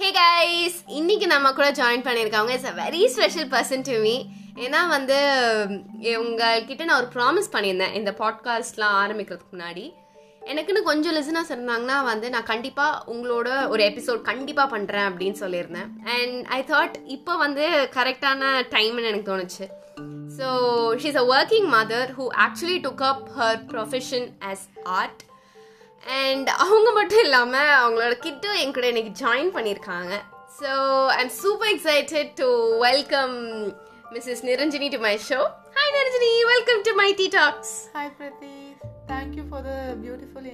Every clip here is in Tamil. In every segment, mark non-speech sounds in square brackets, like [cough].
ஹே கைஸ் இன்னைக்கு நம்ம கூட ஜாயின் பண்ணியிருக்காங்க it's a very special person to me ஏன்னா வந்து உங்கள்கிட்ட நான் ஒரு ப்ராமிஸ் பண்ணியிருந்தேன் இந்த பாட்காஸ்ட்லாம் ஆரம்பிக்கிறதுக்கு முன்னாடி. எனக்குன்னு கொஞ்சம் லிசனர்ஸ் இருந்தாங்கன்னா வந்து நான் கண்டிப்பாக உங்களோட ஒரு எபிசோட் கண்டிப்பாக பண்ணுறேன் அப்படின்னு சொல்லியிருந்தேன். அண்ட் ஐ தாட் இப்போ வந்து கரெக்டான டைம்னு எனக்கு தோணுச்சு. So she's a working mother who actually took up her profession as art and அவங்க மட்டும் இல்லாமல் அவங்களோட கிட்டும் என் கூட இன்னைக்கு ஜாயின் பண்ணியிருக்காங்க. So I am super excited to welcome Mrs Niranjini to my show hi Niranjini welcome to my T talks hi Prathi thank you for the beautiful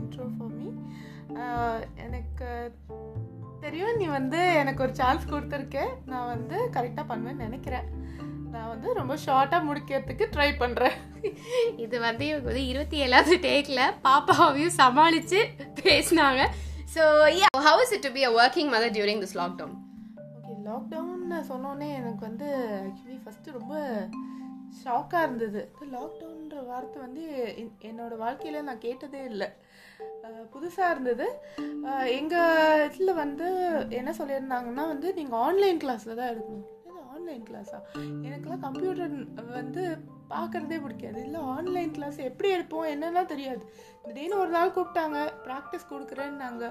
intro for me எனக்கு தெரியும் நீ வந்து எனக்கு ஒரு சான்ஸ் கொடுத்துருக்க. நான் வந்து கரெக்டாக பண்ணுவேன்னு நினைக்கிறேன். நான் வந்து ரொம்ப ஷார்ட்டாக முடிக்கிறதுக்கு ட்ரை பண்ணுறேன் இது வந்து இவங்க வந்து இருபத்தி ஏழாவது டேக்கில் பாப்பாவையும் சமாளித்து பேசினாங்க. So how is it to be a working mother during this lockdown okay lockdown சொன்னோன்னே எனக்கு வந்து ஆக்சுவலி ஃபஸ்ட்டு ரொம்ப ஷாக்காக இருந்தது. லாக்டவுன்ற வார்த்தை வந்து என்- என்னோட வாழ்க்கையில் நான் கேட்டதே இல்லை. புதுசாக இருந்தது. எங்கள் இதில் வந்து என்ன சொல்லியிருந்தாங்கன்னா வந்து நீங்கள் ஆன்லைன் கிளாஸில் தான் எடுக்கணும். ஆன்லைன் கிளாஸா எனக்குலாம் கம்ப்யூட்டர் வந்து பார்க்குறதே பிடிக்காது. இல்லை ஆன்லைன் கிளாஸ் எப்படி எடுப்போம் என்னெல்லாம் தெரியாது. திடீர்னு ஒரு நாள் கூப்பிட்டாங்க ப்ராக்டிஸ் கொடுக்குறேன்னாங்க.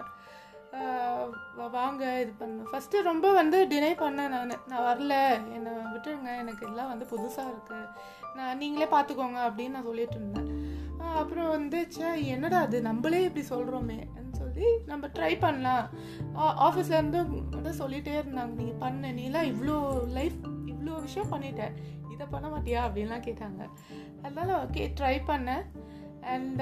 வாங்க இது பண்ண. ஃபஸ்ட்டு ரொம்ப வந்து டினை பண்ணேன் நான். நான் வரல என்னை விட்டுருங்க எனக்கு எல்லாம் வந்து புதுசாக இருக்குது நான் நீங்களே பார்த்துக்கோங்க அப்படின்னு நான் சொல்லிட்டு இருந்தேன். அப்புறம் வந்து ச்சே என்னடா அது நம்மளே இப்படி சொல்கிறோமே சொல்லி நம்ம ட்ரை பண்ணலாம். ஆஃபீஸ்லேருந்து வந்து சொல்லிகிட்டே இருந்தாங்க. நீங்கள் பண்ண. நீலாம் இவ்வளோ லைஃப் இவ்வளோ விஷயம் பண்ணிட்டேன் இதை பண்ண மாட்டியா? அப்படின்லாம் கேட்டாங்க. அதனால் ஓகே ட்ரை பண்ணேன் அண்ட்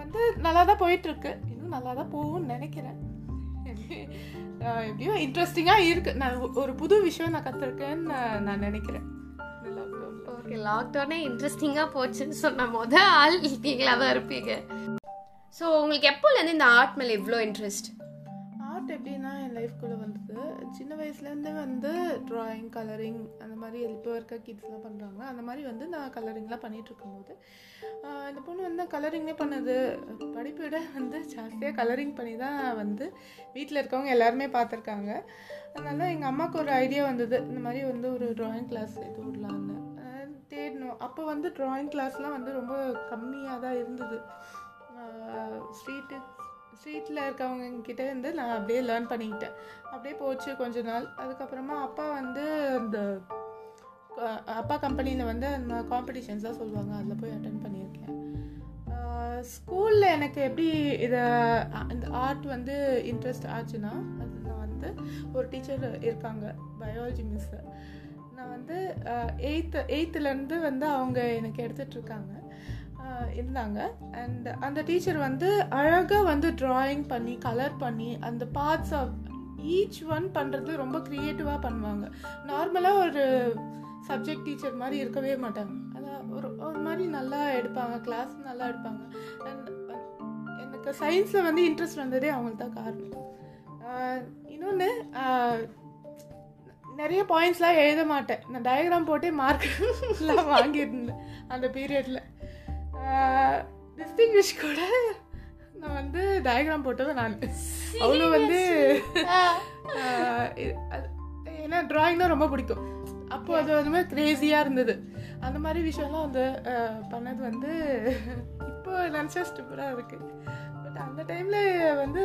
வந்து நல்லா தான் போயிட்டுருக்கு. இன்னும் நல்லா தான் போகும்னு நினைக்கிறேன். எப்படியோ இன்ட்ரெஸ்டிங்காக இருக்குது நான் ஒரு புது விஷயம் நான் கற்றுருக்கேன்னு நான் நினைக்கிறேன். ஓகே லாக்டவுனே இன்ட்ரெஸ்டிங்காக போச்சுன்னு சொன்ன முத ஆள். நீங்களாக தான் இருப்பீங்க. ஸோ உங்களுக்கு எப்போலேருந்து இந்த ஆர்ட் மேலே இவ்வளோ இன்ட்ரெஸ்ட் ஆர்ட் எப்படின்னா என் லைஃப்குள்ளே வந்தது. சின்ன வயசுலேருந்தே வந்து ட்ராயிங் கலரிங் அந்த மாதிரி இப்போ இருக்க கிட்ஸ்லாம் பண்ணுறாங்க அந்த மாதிரி வந்து நான் கலரிங்லாம் பண்ணிகிட்ருக்கும்போது இந்த பொண்ணு வந்து கலரிங்கே பண்ணுது. படிப்பை விட வந்து ஜாஸ்தியாக கலரிங் பண்ணி தான் வந்து வீட்டில் இருக்கவங்க எல்லாருமே பார்த்துருக்காங்க. அதனால எங்கள் அம்மாவுக்கு ஒரு ஐடியா வந்தது. இந்த மாதிரி வந்து ஒரு ட்ராயிங் கிளாஸ் இது விடலான்னு. தேடணும். அப்போ வந்து ட்ராயிங் கிளாஸ்லாம் வந்து ரொம்ப கம்மியாக தான் இருந்தது. ஸ்ட்ரீட்டு ஸ்ட்ரீட்டில் இருக்கவங்க கிட்ட இருந்து நான் அப்படியே லேர்ன் பண்ணிக்கிட்டேன். அப்படியே போச்சு கொஞ்ச நாள். அதுக்கப்புறமா அப்பா வந்து அந்த அப்பா கம்பெனியில் வந்து அந்த காம்படிஷன்ஸ்லாம் சொல்லுவாங்க. அதில் போய் அட்டன் பண்ணியிருக்கேன். ஸ்கூலில் எனக்கு எப்படி இதை இந்த ஆர்ட் வந்து இன்ட்ரெஸ்ட் ஆச்சுன்னா அது நான் வந்து ஒரு டீச்சர் இருக்காங்க பயாலஜி மிஸ்ஸு நான் வந்து எயித்து எயித்துலேருந்து வந்து அவங்க எனக்கு எடுத்துகிட்ருக்காங்க இருந்தாங்க. அண்ட் அந்த டீச்சர் வந்து அழகாக வந்து ட்ராயிங் பண்ணி கலர் பண்ணி அந்த பார்ட்ஸ் ஆஃப் ஈச் ஒன் பண்ணுறது ரொம்ப க்ரியேட்டிவாக பண்ணுவாங்க. நார்மலாக ஒரு சப்ஜெக்ட் டீச்சர் மாதிரி இருக்கவே மாட்டாங்க. அதான் ஒரு ஒரு மாதிரி நல்லா எடுப்பாங்க கிளாஸ் நல்லா எடுப்பாங்க. அண்ட் எனக்கு சயின்ஸில் வந்து இன்ட்ரெஸ்ட் வந்ததே அவங்களுக்கு தான் காரணம் இன்னொன்று நிறைய பாயிண்ட்ஸ்லாம் எழுத மாட்டேன். நான் டயக்ராம் போட்டே மார்க்லாம் [laughs] வாங்கியிருந்தேன் அந்த பீரியடில் டிஸ்டிங்விஷ் கூட நான் வந்து டயக்ராம் போட்டவன் நான் அவ்வளோ வந்து ஏன்னா ட்ராயிங் தான் ரொம்ப பிடிக்கும். அப்போ அது வந்து மாதிரி க்ரேஸியாக இருந்தது. அந்த மாதிரி விஷயம்லாம் வந்து பண்ணது வந்து இப்போ நினச்சா ஸ்டிப்பராக இருக்குது பட் அந்த டைமில் வந்து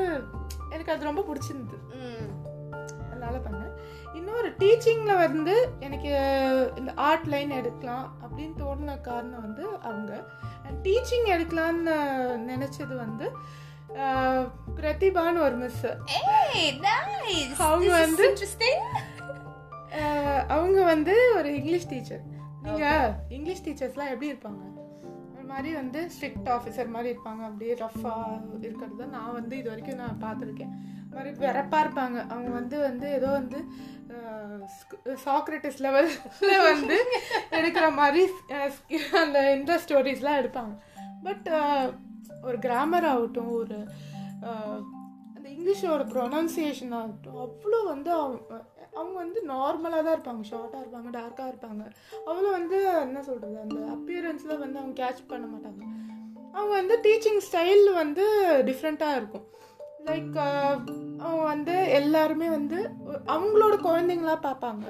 எனக்கு அது ரொம்ப பிடிச்சிருந்தது. அதனால பண்ணேன். இன்னொரு டீச்சிங்கில் வந்து எனக்கு இந்த ஆர்ட் லைன் எடுக்கலாம் அப்படின்னு தோணுன காரணம் வந்து அவங்க. டீச்சிங் எடுக்கலான்னு நினச்சது வந்து பிரதிபான்னு ஒரு மிஸ் அவங்க வந்து அவங்க வந்து ஒரு இங்கிலீஷ் டீச்சர் நீங்கள் இங்கிலீஷ் டீச்சர்ஸ்லாம் எப்படி இருப்பாங்க? ஒரு மாதிரி வந்து ஸ்ட்ரிக்ட் ஆஃபீஸர் மாதிரி இருப்பாங்க. அப்படியே ரஃப்பாக இருக்கிறது தான் நான் வந்து இது வரைக்கும் நான் பார்த்துருக்கேன். மாதிரி வெறப்பாக இருப்பாங்க. அவங்க வந்து வந்து ஏதோ வந்து சாக்ரட்டிஸ் லெவலில் வந்து எடுக்கிற மாதிரி அந்த இந்த ஸ்டோரிஸ்லாம் எடுப்பாங்க. பட் ஒரு கிராமர் ஆகட்டும் ஒரு அந்த இங்கிலீஷோட ப்ரொனன்சியேஷன் ஆகட்டும் அவ்வளோ வந்து அவங்க அவங்க வந்து நார்மலாக தான் இருப்பாங்க. ஷார்ட்டாக இருப்பாங்க டார்க்காக இருப்பாங்க. அவ்வளோ வந்து என்ன சொல்கிறது அந்த அப்பியரன்ஸில் வந்து அவங்க கேட்ச் பண்ண மாட்டாங்க. அவங்க வந்து டீச்சிங் ஸ்டைல் வந்து டிஃப்ரெண்ட்டாக இருக்கும். லைக் uh, அவங்க வந்து எல்லாருமே வந்து அவங்களோட குழந்தைங்களா பார்ப்பாங்க.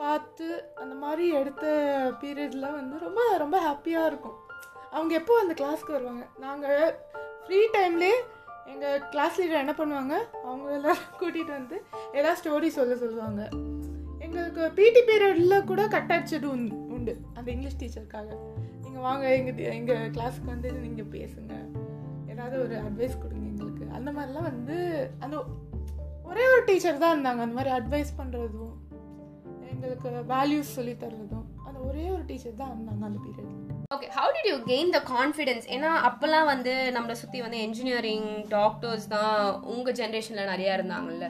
பார்த்து அந்த மாதிரி எடுத்த பீரியடில் வந்து ரொம்ப ரொம்ப ஹாப்பியாக இருக்கும். அவங்க எப்போ அந்த கிளாஸ்க்கு வருவாங்க? நாங்கள் ஃப்ரீ டைம்லே எங்கள் கிளாஸ் லீடர் என்ன பண்ணுவாங்க? அவங்க எல்லாரும் கூட்டிகிட்டு வந்து ஏதாவது ஸ்டோரி சொல்ல சொல்லுவாங்க. எங்களுக்கு பிடி பீரியடில் கூட கட் அடிச்சது உண்டு உண்டு. அந்த இங்கிலீஷ் டீச்சருக்காக நீங்கள் வாங்க எங்கள் எங்கள் கிளாஸுக்கு வந்து நீங்கள் பேசுங்க. ஏதாவது ஒரு அட்வைஸ் கொடுங்க. அந்த மாதிரிலாம் வந்து அந்த ஒரே ஒரு டீச்சர் தான் இருந்தாங்க. அந்த மாதிரி அட்வைஸ் பண்ணுறதும் எங்களுக்கு வேல்யூஸ் சொல்லி தர்றதும் அந்த ஒரே ஒரு டீச்சர் தான் இருந்தாங்க அந்த period okay how did you gain the confidence ஏன்னா அப்போல்லாம் வந்து நம்மளை சுற்றி வந்து என்ஜினியரிங் டாக்டர்ஸ் தான் உங்கள் ஜென்ரேஷனில் நிறையா இருந்தாங்கல்ல.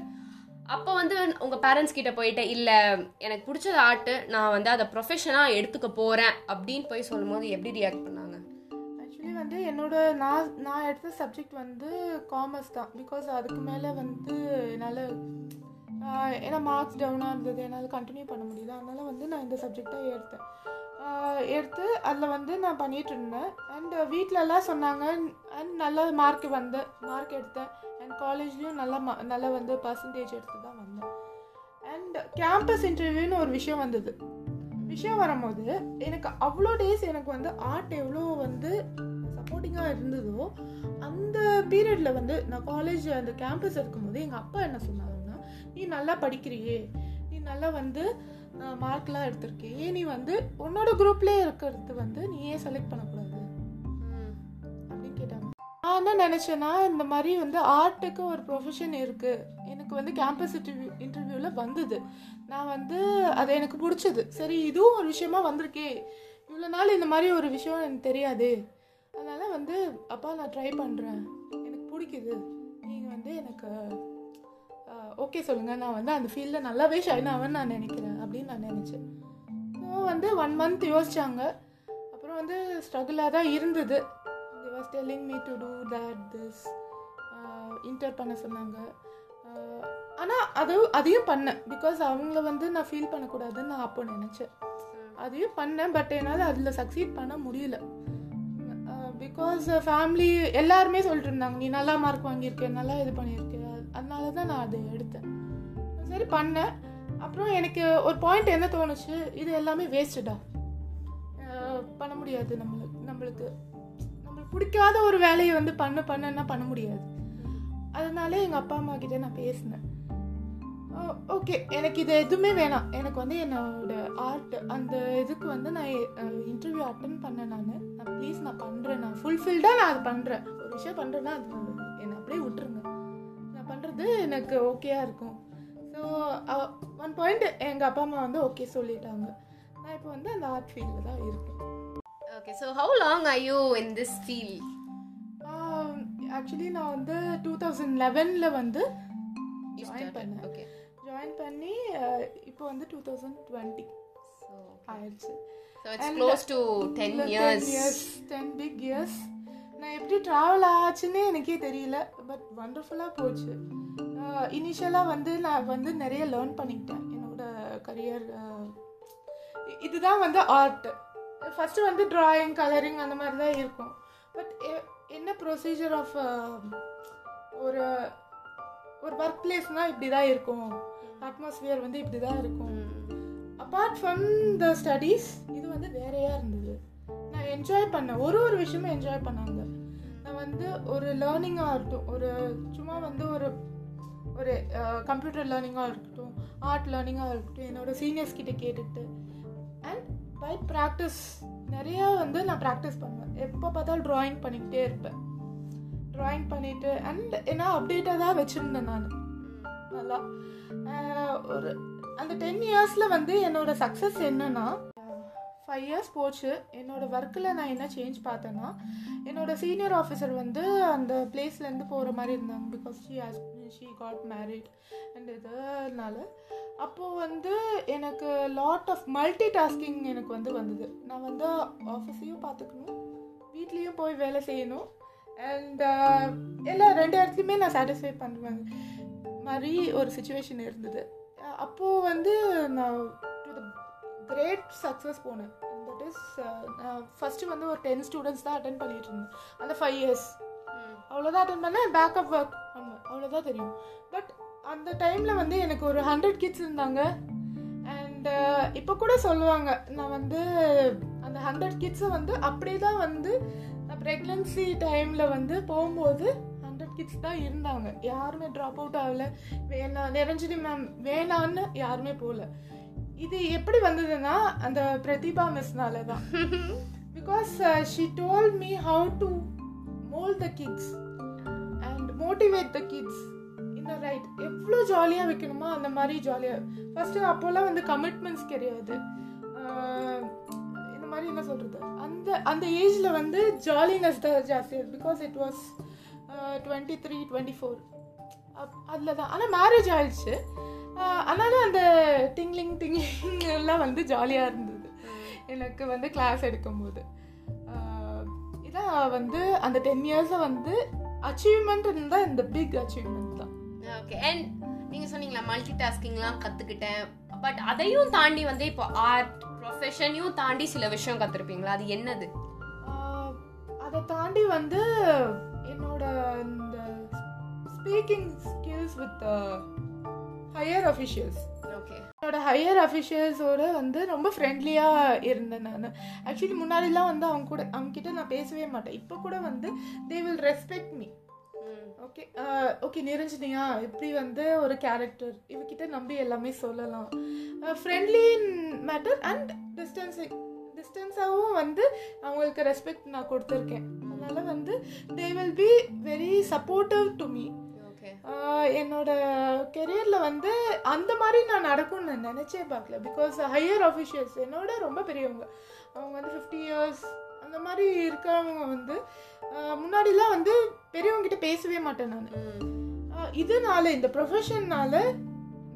அப்போ வந்து உங்கள் பேரண்ட்ஸ் கிட்ட போயிட்டு இல்லை எனக்கு பிடிச்சது ஆர்ட்டு நான் வந்து அதை ப்ரொஃபஷனாக எடுத்துக்க போகிறேன் அப்படின்னு போய் சொல்லும்போது எப்படி ரியாக்ட் பண்ணாங்க? வந்து என்னோட நான் நான் எடுத்த சப்ஜெக்ட் வந்து காமர்ஸ் தான். பிகாஸ் அதுக்கு மேலே வந்து என்னால் ஏன்னா மார்க்ஸ் டவுனாக இருந்தது என்னால் கண்டினியூ பண்ண முடியல. அதனால் வந்து நான் இந்த சப்ஜெக்டாக எடுத்தேன். எடுத்து அதில் வந்து நான் பண்ணிகிட்டு இருந்தேன். அண்ட் வீட்டிலலாம் சொன்னாங்க அண்ட் நல்ல மார்க் வந்தேன் மார்க் எடுத்தேன். அண்ட் காலேஜ்லேயும் நல்லா மா நல்லா வந்து பர்சன்டேஜ் எடுத்து தான் வந்தேன். அண்ட் கேம்பஸ் இன்டர்வியூன்னு ஒரு விஷயம் வந்தது. விஷயம் வரும்போது எனக்கு அவ்வளோ டேஸ் எனக்கு வந்து ஆர்ட் எவ்வளோ வந்து சப்போர்ட்டிங்காக இருந்ததோ அந்த பீரியடில் வந்து நான் காலேஜ் அந்த கேம்பஸ் இருக்கும்போது எங்கள் அப்பா என்ன சொன்னாங்கன்னா நீ நல்லா படிக்கிறியே. நீ நல்லா வந்து மார்க்லாம் ஏன் நீ வந்து உன்னோட குரூப்லேயே இருக்கிறது வந்து நீ ஏன் செலக்ட் பண்ணக்கூடாது? அப்படின்னு கேட்டாங்க. நான் என்ன நினச்சேன்னா இந்த மாதிரி வந்து ஆர்ட்டுக்கு ஒரு ப்ரொஃபஷன் இருக்குது எனக்கு வந்து கேம்பஸ் இன்டர்வியூ இன்டர்வியூவில் வந்தது. நான் வந்து அது எனக்கு பிடிச்சது. சரி இதுவும் ஒரு விஷயமா வந்திருக்கே. இவ்வளோ நாள் இந்த மாதிரி ஒரு விஷயம் எனக்கு தெரியாது. அதனால் வந்து அப்பா நான் ட்ரை பண்ணுறேன் எனக்கு பிடிக்குது. நீங்கள் வந்து எனக்கு ஓகே சொல்லுங்கள் நான் வந்து அந்த ஃபீல்டில் நல்லாவே ஷைன் ஆவேன்னு நான் நினைக்கிறேன் அப்படின்னு நான் நினச்சேன். ஸோ வந்து ஒன் மந்த் யோசித்தாங்க அப்புறம் வந்து ஸ்ட்ரகிளாக தான் இருந்தது. The was telling me to do that this inter பண்ண சொன்னாங்க. ஆனால் அது அதையும் பண்ணேன். பிகாஸ் அவங்கள வந்து நான் ஃபீல் பண்ணக்கூடாதுன்னு நான் அப்போ நினச்சேன். அதையும் பண்ணேன் பட் என்னால் அதில் சக்சீட் பண்ண முடியல. பிகாஸ் ஃபேமிலி எல்லாருமே சொல்லிட்டு இருந்தாங்க நீ நல்லா மார்க் வாங்கியிருக்க நல்லா இது பண்ணியிருக்க. அதனால தான் நான் அதை எடுத்தேன். சரி பண்ணேன். அப்புறம் எனக்கு ஒரு பாயிண்ட் என்ன தோணுச்சு? இது எல்லாமே வேஸ்ட்டுடா பண்ண முடியாது நம்மளுக்கு நம்மளுக்கு. நம்மளுக்கு பிடிக்காத ஒரு வேலையை வந்து பண்ண பண்ணன்னா பண்ண முடியாது. அதனால எங்கள் அப்பா அம்மா கிட்டே நான் பேசினேன். ஓகே எனக்கு இது எதுவுமே வேணாம். எனக்கு வந்து என்னோட ஆர்ட் அந்த இதுக்கு வந்து நான் இன்டர்வியூ அட்டன் பண்ணேன் நான். ப்ளீஸ் நான் பண்ணுறேன் நான் ஃபுல்ஃபில்டாக நான் அது பண்ணுறேன் ஒரு விஷயம் பண்ணுறேன்னா அது என்னை அப்படியே விட்டுருங்க. நான் பண்ணுறது எனக்கு ஓகேயா இருக்கும். ஸோ ஒன் பாயிண்ட் எங்கள் அப்பா அம்மா வந்து ஓகே சொல்லிட்டாங்க. நான் இப்போ வந்து அந்த ஆர்ட் ஃபீல்டில் தான் இருக்கேன். Okay so how long I you in this feel actually நான் வந்து டூ தௌசண்ட் லெவனில் வந்து ஜாயின் பண்ணேன். ஓகே ஜாயின் பண்ணி இப்போ வந்து டூ தௌசண்ட் டுவெண்ட்டி ஸோ ஆயிடுச்சு. So it's close to ten years ten big years நான் எப்படி ட்ராவல் ஆச்சுன்னே எனக்கே தெரியல பட் வண்டர்ஃபுல்லாக போச்சு. இனிஷியலாக வந்து நான் வந்து நிறைய லேர்ன் பண்ணிக்கிட்டேன். என்னோட கரியர் இதுதான் வந்து ஆர்ட் ஃபஸ்ட்டு வந்து ட்ராயிங் கலரிங் அந்த மாதிரி தான் இருக்கும் பட் என்ன ப்ரொசீஜர் ஆஃப் ஒரு ஒரு ஒர்க் பிளேஸ்னால் இப்படி தான் இருக்கும். அட்மாஸ்பியர் வந்து இப்படி தான் இருக்கும். அப்பார்ட் ஃப்ரம் த ஸ்டடீஸ் இது வந்து வேறையாக இருந்தது. நான் என்ஜாய் பண்ணேன் ஒரு ஒரு விஷயமும் என்ஜாய் பண்ணாங்க. நான் வந்து ஒரு லேர்னிங்காக இருக்கட்டும் ஒரு சும்மா வந்து ஒரு ஒரு கம்ப்யூட்டர் லேர்னிங்காக இருக்கட்டும் ஆர்ட் லேர்னிங்காக இருக்கட்டும் என்னோட சீனியர்ஸ் கிட்ட கேட்டுக்கிட்டு. அண்ட் பை ப்ராக்டிஸ் நிறையா வந்து நான் ப்ராக்டிஸ் பண்ணுவேன். எப்போ பார்த்தாலும் ட்ராயிங் பண்ணிக்கிட்டே இருப்பேன். ட்ராயிங் பண்ணிவிட்டு அண்ட் ஏன்னா அப்டேட்டாக தான் வச்சுருந்தேன் நான். நல்லா. ஒரு அந்த டென் இயர்ஸில் வந்து என்னோட சக்ஸஸ் என்னன்னா ஃபைவ் இயர்ஸ் போச்சு. என்னோட ஒர்க்கில் நான் என்ன சேஞ்ச் பார்த்தேன்னா என்னோட சீனியர் ஆஃபீஸர் வந்து அந்த பிளேஸ்லேருந்து போகிற மாதிரி இருந்தாங்க. Because she has she got married and இதனால. அப்போது வந்து எனக்கு லாட் ஆஃப் மல்டி டாஸ்கிங் எனக்கு வந்து வந்தது. நான் வந்து ஆஃபீஸையும் பார்த்துக்கணும் வீட்லேயும் போய் வேலை செய்யணும். அண்ட் எல்லா ரெண்டு இடத்துலையுமே நான் சாட்டிஸ்ஃபை பண்ணுவேன். மாதிரி ஒரு சுச்சுவேஷன் இருந்தது. அப்போது வந்து நான் டு த கிரேட் சக்ஸஸ் போனேன். தட் இஸ் நான் ஃபஸ்ட்டு வந்து ஒரு டென் ஸ்டூடெண்ட்ஸ் தான் அட்டன் பண்ணிட்டு இருந்தேன். அந்த ஃபைவ் இயர்ஸ் அவ்வளோதான் அட்டன் பண்ணேன். பேக்கப் ஒர்க் பண்ணுவேன் அவ்வளோதான் தெரியும். பட் அந்த டைமில் வந்து எனக்கு ஒரு ஹண்ட்ரட் கிட்ஸ் இருந்தாங்க. அண்ட் இப்போ கூட சொல்லுவாங்க நான் வந்து அந்த ஹண்ட்ரட் கிட்ஸை வந்து அப்படியே தான் வந்து நான் ப்ரெக்னன்சி டைமில் வந்து போகும்போது கிட்ஸ் தான் இருந்தாங்க. யாருமே ட்ராப் அவுட் ஆகல. வேணா நிரஞ்சனி மேம் வேணான்னு யாருமே போகல. இது எப்படி வந்ததுன்னா அந்த பிரதிபா மிஸ்னால தான் because she told me how to mould the kids and motivate the kids இந்த ரைட் எவ்வளோ ஜாலியாக வைக்கணுமோ அந்த மாதிரி ஜாலியாக ஃபஸ்ட்டு அப்போல்லாம் வந்து கமிட்மெண்ட்ஸ் கிடையாது. இந்த மாதிரி என்ன சொல்கிறது அந்த அந்த ஏஜில் வந்து ஜாலினஸ் தான் ஜாஸ்தி. Because it was twenty three twenty four அதில் தான் ஆனால் மேரேஜ் ஆயிடுச்சு ஆனாலும் அந்த டிங்லிங் டிங்லிங் [laughs] எல்லாம் வந்து ஜாலியாக இருந்தது. எனக்கு வந்து கிளாஸ் எடுக்கும்போது. இதான் வந்து அந்த டென் இயர்ஸை வந்து அச்சீவ்மெண்ட் இருந்தால் இந்த பிக் அச்சீவ்மெண்ட் தான். ஓகே அண்ட் நீங்க சொன்னீங்களா மல்டி டாஸ்கிங்லாம் கத்துக்கிட்டேன். பட் அதையும் தாண்டி வந்து இப்போ ஆர்ட் ப்ரொஃபஷனையும் தாண்டி சில விஷயம் கத்துருப்பீங்களா? அது என்னது? அதை தாண்டி வந்து என்னோட இந்த speaking skills with higher officials okay என்னோட ஹையர் அஃபிஷியல்ஸோட வந்து ரொம்ப ஃப்ரெண்ட்லியாக இருந்தேன் நான். ஆக்சுவலி முன்னாடிலாம் வந்து அவங்க கூட அவங்க கிட்ட நான் பேசவே மாட்டேன். இப்போ கூட வந்து they will respect me. Okay okay நிரஞ்சனியா இப்படி வந்து ஒரு கேரக்டர் இவகிட்ட நம்பி எல்லாமே சொல்லலாம். ஃப்ரெண்ட்லி மேட்டர் அண்ட் டிஸ்டன்ஸிங் டிஸ்டன்ஸாகவும் வந்து அவங்களுக்கு ரெஸ்பெக்ட் நான் கொடுத்துருக்கேன். அதனால வந்து they will be very supportive to me என்னோட கெரியரில் வந்து அந்த மாதிரி நான் நடக்கும்னு நான் நினச்சே பார்க்கல. பிகாஸ் ஹையர் ஆஃபிஷியல்ஸ் என்னோட ரொம்ப பெரியவங்க. அவங்க வந்து ஃபிஃப்டி இயர்ஸ் அந்த மாதிரி இருக்கிறவங்க வந்து முன்னாடிலாம் வந்து பெரியவங்க கிட்ட பேசவே மாட்டேன் நான். இதனால இந்த ப்ரொஃபஷன்னால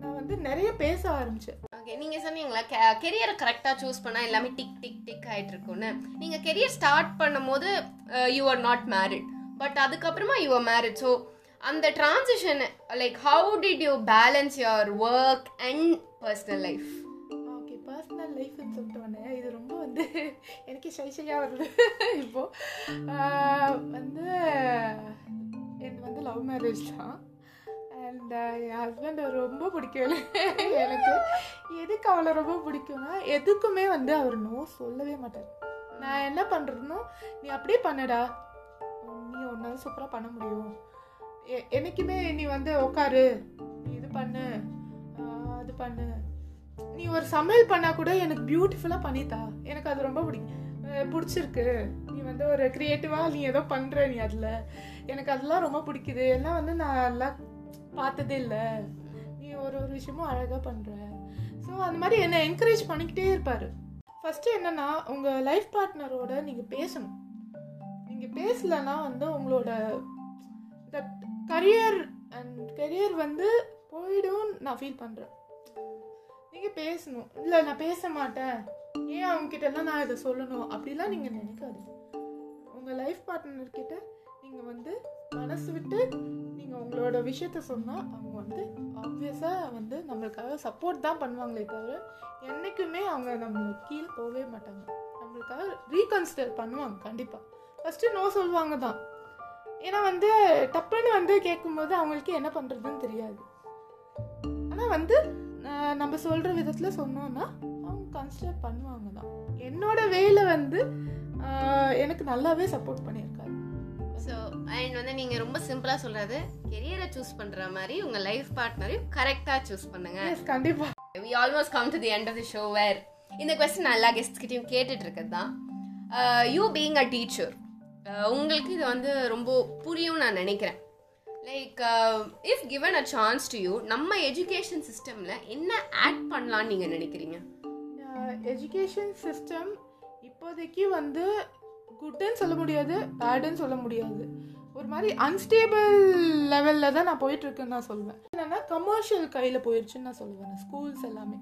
நான் வந்து நிறைய பேச ஆரம்பிச்சேன். ஓகே நீங்கள் சொன்னீங்களா கெரியரை கரெக்டாக சூஸ் பண்ணால் எல்லாமே டிக் டிக் டிக் ஆகிட்டு இருக்கும்னு நீங்கள் கெரியர் ஸ்டார்ட் பண்ணும்போது you are not married but அதுக்கப்புறமா யூ ஆர் மேரிட் ஸோ அந்த transition like how did you balance your work and personal life okay personal லைஃப்னு சொல்லிட்டோன்னே இது ரொம்ப வந்து [laughs] எனக்கே ஷைஷையாக வருது [laughs] இப்போ. வந்து எனக்கு வந்து லவ் மேரேஜ் தான். அண்ட் என் ஹஸ்பண்ட் ரொம்ப பிடிக்கல எனக்கு. எதுக்கு அவளை ரொம்ப பிடிக்கும்னா எதுக்குமே வந்து அவர் நோ சொல்லவே மாட்டார். நான் என்ன பண்ணுறதுனோ நீ அப்படியே பண்ணடா. நீ ஒன்றால் சூப்பராக பண்ண முடியும். எ- என்னைக்குமே நீ வந்து உட்காரு நீ இது பண்ணு. அது பண்ணு. நீ ஒரு சமையல் பண்ணால் கூட எனக்கு பியூட்டிஃபுல்லாக பண்ணித்தா. எனக்கு அது ரொம்ப பிடிக்கும். பிடிச்சிருக்கு. நீ வந்து ஒரு க்ரியேட்டிவாக நீ ஏதோ பண்ணுற நீ அதில். எனக்கு அதெல்லாம் ரொம்ப பிடிக்குது. எல்லாம் வந்து நான் எல்லாம் பார்த்ததே இல்லை. நீ ஒரு ஒரு விஷயமும் அழகாக பண்ணுற ஸோ அந்த மாதிரி என்னை என்கரேஜ் பண்ணிக்கிட்டே இருப்பார். ஃபஸ்ட்டு என்னென்னா உங்கள் லைஃப் பார்ட்னரோட நீங்கள் பேசணும். நீங்கள் பேசலன்னா வந்து உங்களோட தட் கரியர் அண்ட் கரியர் வந்து போயிடும் நான் ஃபீல் பண்ணுறேன் நீங்கள் பேசணும். இல்லை நான் பேச மாட்டேன். ஏன் அவங்கக்கிட்டலாம் நான் இதை சொல்லணும்? அப்படிலாம் நீங்கள் நினைக்காது உங்கள் லைஃப் பார்ட்னர்கிட்ட நீங்கள் வந்து மனசு விட்டு நீங்கள் உங்களோட விஷயத்த சொன்னால் அவங்க வந்து ஆப்வியஸாக வந்து நம்மளுக்காக சப்போர்ட் தான் பண்ணுவாங்களே தவிர என்றைக்குமே அவங்க நம்மளுக்கு கீழே போகவே மாட்டாங்க. நம்மளுக்காக ரீகன்சிடர் பண்ணுவாங்க கண்டிப்பாக ஃபஸ்ட்டு நோ சொல்லுவாங்க தான். ஏன்னா வந்து டப்புன்னு வந்து கேட்கும்போது அவங்களுக்கு என்ன பண்ணுறதுன்னு தெரியாது. ஆனால் வந்து நம்ம சொல்கிற விதத்தில் சொன்னோன்னா அவங்க கன்சிடர் பண்ணுவாங்க தான். என்னோட வேலை வந்து எனக்கு நல்லாவே சப்போர்ட் பண்ணியிருக்காரு. ஸோ அண்ட் வந்து நீங்க ரொம்ப சிம்பிளா சொல்றது கெரியரை சூஸ் பண்ற மாதிரி உங்க லைஃப் பார்ட்னரையும் கரெக்டா சூஸ் பண்ணுங்க. எஸ் கண்டிப்பா. We almost come to the end of the show where இந்த கொஸ்டின் எல்லா கெஸ்ட் கிட்டயும் கேட்டுட்டு இருக்கிறது தான் யூ பீங் அ டீச்சர் உங்களுக்கு இது வந்து ரொம்ப புரியும் நான் நினைக்கிறேன். Like if given a chance to you நம்ம எஜுகேஷன் சிஸ்டம்ல என்ன ஆட் பண்ணலாம்னு நீங்க நினைக்கிறீங்க? எஜுகேஷன் சிஸ்டம் இப்போதைக்கு வந்து குட்டுன்னு சொல்ல முடியாது பேடுன்னு சொல்ல முடியாது. ஒரு மாதிரி அன்ஸ்டேபிள் லெவலில் தான் நான் போயிட்டு இருக்கேன்னு நான் சொல்லுவேன். என்னன்னா கமர்ஷியல் கையில் போயிடுச்சுன்னு நான் சொல்லுவேன் ஸ்கூல்ஸ் எல்லாமே.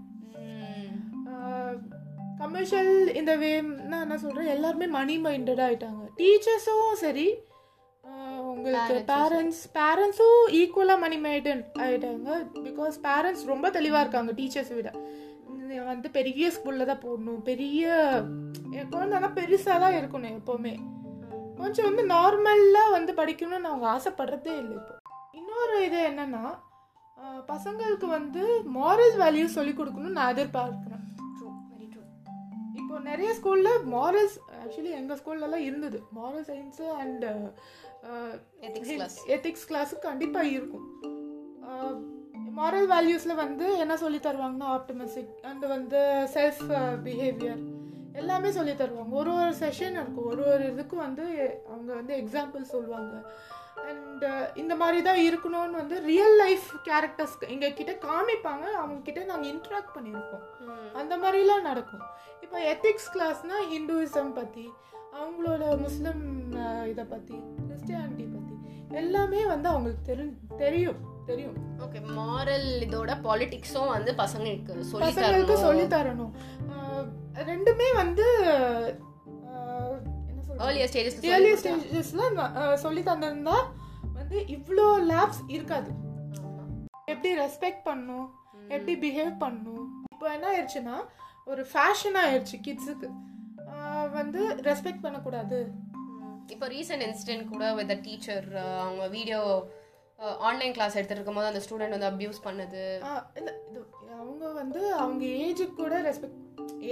கமர்ஷியல் இந்த வே நான் என்ன சொல்கிறேன் எல்லாருமே மணி மைண்டடாக ஆயிட்டாங்க. டீச்சர்ஸும் சரி உங்களுக்கு பேரண்ட்ஸ் பேரண்ட்ஸும் ஈக்குவலாக மணி மைண்டன் ஆயிட்டாங்க. பிகாஸ் பேரண்ட்ஸ் ரொம்ப தெளிவாக இருக்காங்க டீச்சர்ஸை விட. வந்து பெரிய ஸ்கூலில் தான் போடணும் பெரிய என் குழந்தைனா பெருசாக தான் இருக்கணும் எப்போவுமே. கொஞ்சம் வந்து நார்மலாக வந்து படிக்கணும்னு அவங்க ஆசைப்படுறதே இல்லை இப்போ. இன்னொரு இது என்னன்னா பசங்களுக்கு வந்து மாரல் வேல்யூ சொல்லி கொடுக்கணும்னு நான் எதிர்பார்க்குறேன். ட்ரூ வெரி ட்ரூ இப்போ நிறைய ஸ்கூல்ல மாரல்ஸ் ஆக்சுவலி எங்கள் ஸ்கூல்லலாம் இருந்தது. Moral science and ethics class கண்டிப்பாக இருக்கும். மாரல் வேல்யூஸில் வந்து என்ன சொல்லி தருவாங்கன்னா ஆப்டமிஸ்டிக் அண்ட் வந்து செல்ஃப் பிஹேவியர் எல்லாமே சொல்லி தருவாங்க. ஒரு ஒரு செஷன் இருக்கும். ஒரு ஒரு இதுக்கு வந்து அவங்க வந்து எக்ஸாம்பிள் சொல்லுவாங்க. அண்ட் இந்த மாதிரி தான் இருக்கணும்னு வந்து ரியல் லைஃப் கேரக்டர்ஸ் எங்கள் கிட்ட காமிப்பாங்க. அவங்க கிட்ட நாங்கள் இன்ட்ராக்ட் பண்ணியிருப்போம். அந்த மாதிரிலாம் நடக்கும். இப்போ எத்திக்ஸ் கிளாஸ்னா ஹிந்துவிசம் பற்றி அவங்களோட முஸ்லிம் இதை பற்றி கிறிஸ்டியானிட்டி பற்றி எல்லாமே வந்து அவங்களுக்கு தெரி தெரியும். தெரியும். ஓகே மாரல் இதோட பாலிடிக்ஸும் வந்து பசங்களுக்கு சொல்லி பசங்களுக்கு சொல்லி தரணும். ரெண்டுமே வந்து ஏர்லியர் ஸ்டேஜஸ் ஏர்லி ஸ்டேஜஸ்ல சொல்லி தந்திருந்தா வந்து இவ்வளோ லேப்ஸ் இருக்காது. எப்படி ரெஸ்பெக்ட் பண்ணும்? எப்படி பிஹேவ் பண்ணும்? இப்போ என்ன ஆயிடுச்சுன்னா ஒரு ஃபேஷன் ஆயிடுச்சு கிட்ஸுக்கு வந்து ரெஸ்பெக்ட் பண்ணக்கூடாது. இப்போ ரீசெண்ட் இன்சிடென்ட் கூட வித் டீச்சர் அவங்க வீடியோ ஆன்லைன் கிளாஸ் எடுத்துட்டு இருக்கும்போது அந்த ஸ்டூடெண்ட் வந்து அப்யூஸ் பண்ணது. அவங்க வந்து அவங்க ஏஜுக்கு கூட ரெஸ்பெக்ட்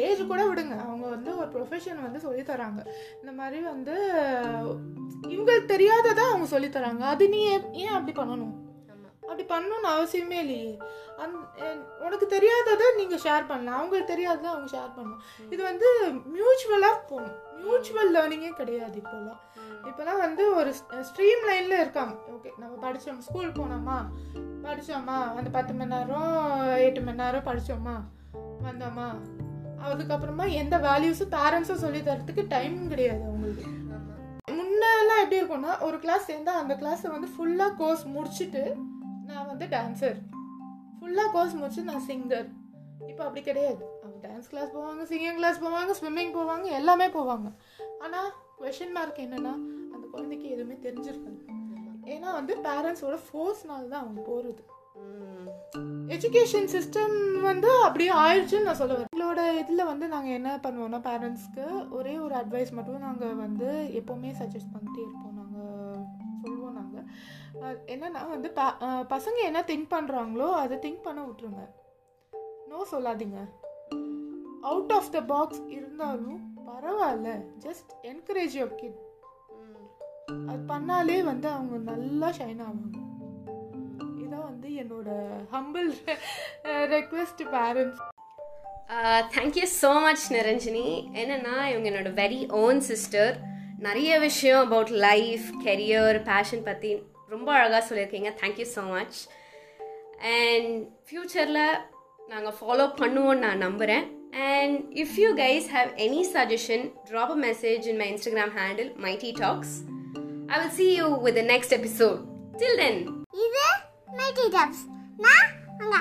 ஏஜ் கூட விடுங்க. அவங்க வந்து ஒரு ப்ரொஃபஷன் வந்து சொல்லி தராங்க. இந்த மாதிரி வந்து இவங்களுக்கு தெரியாததை அவங்க சொல்லி தராங்க. அது நீ ஏன் அப்படி பண்ணணும்? அப்படி பண்ணணும்னு அவசியமே இல்லையே. அந் உனக்கு தெரியாததை நீங்கள் ஷேர் பண்ணலாம். அவங்களுக்கு தெரியாததை அவங்க ஷேர் பண்ணணும் இது வந்து மியூச்சுவலாக போகணும். மியூச்சுவல் லேர்னிங்கே கிடையாது இப்போலாம். இப்போலாம் வந்து ஒரு ஸ்ட்ரீம் லைனில் இருக்காங்க. ஓகே நம்ம படித்தோம் ஸ்கூல் போனோமா? படித்தோமா அந்த பத்து மணி நேரம் எட்டு மணி நேரம் படித்தோமா வந்தோமா? அதுக்கப்புறமா எந்த வேல்யூஸும் பேரண்ட்ஸும் சொல்லி தரத்துக்கு டைம் கிடையாது அவங்களுக்கு. முன்னெல்லாம் எப்படி இருக்கும்னா ஒரு கிளாஸ் சேர்ந்தா அந்த கிளாஸை வந்து ஃபுல்லாக கோர்ஸ் முடிச்சுட்டு நான் வந்து டான்சர் ஃபுல்லாக கோர்ஸ் முடிச்சு நான் சிங்கர் இப்போ அப்படி கிடையாது. டான்ஸ் கிளாஸ் போவாங்க சிங்கிங் கிளாஸ் போவாங்க ஸ்விம்மிங் போவாங்க எல்லாமே போவாங்க. ஆனால் கொஷின் மார்க் என்னன்னா அந்த குழந்தைக்கு எதுவுமே தெரிஞ்சிருக்காது. ஏன்னா வந்து பேரண்ட்ஸோட ஃபோர்ஸ்னால தான் அவங்க போகிறது எஜுகேஷன் சிஸ்டம் வந்து அப்படியே ஆயிடுச்சுன்னு நான் சொல்லுவேன் எங்களோட இதில் வந்து நாங்கள் என்ன பண்ணுவோம்னா பேரண்ட்ஸ்க்கு ஒரே ஒரு அட்வைஸ் மட்டும் நாங்கள் வந்து எப்போவுமே சஜஸ்ட் பண்ணிட்டே இருப்போம். நாங்கள் சொல்லுவோம் நாங்கள் என்னென்னா வந்து ப- பசங்க என்ன திங்க் பண்ணுறாங்களோ அதை திங்க் பண்ண விட்ருங்க நோ சொல்லாதீங்க. அவுட் ஆஃப் த பாக்ஸ் இருந்தாலும் பரவாயில்ல. Just encourage your kid. அது பண்ணாலே வந்து அவங்க நல்லா ஷைன் ஆவாங்க. இதான் வந்து என்னோட humble request parents thank you so much Niranjini என்னன்னா இவங்க என்னோட வெரி ஓன் சிஸ்டர் நிறைய விஷயம் அபவுட் லைஃப் கெரியர் பேஷன் பற்றி ரொம்ப அழகாக சொல்லியிருக்கீங்க. தேங்க்யூ ஸோ மச் அண்ட் ஃப்யூச்சரில் நாங்கள் ஃபாலோ பண்ணுவோம்னு நான் நம்புகிறேன் And if you guys have any suggestion, drop a message in my Instagram handle, Mighty Talks. I will see you with the next episode. Till then, இது மைட்டி டாப்ஸ் நான் உங்க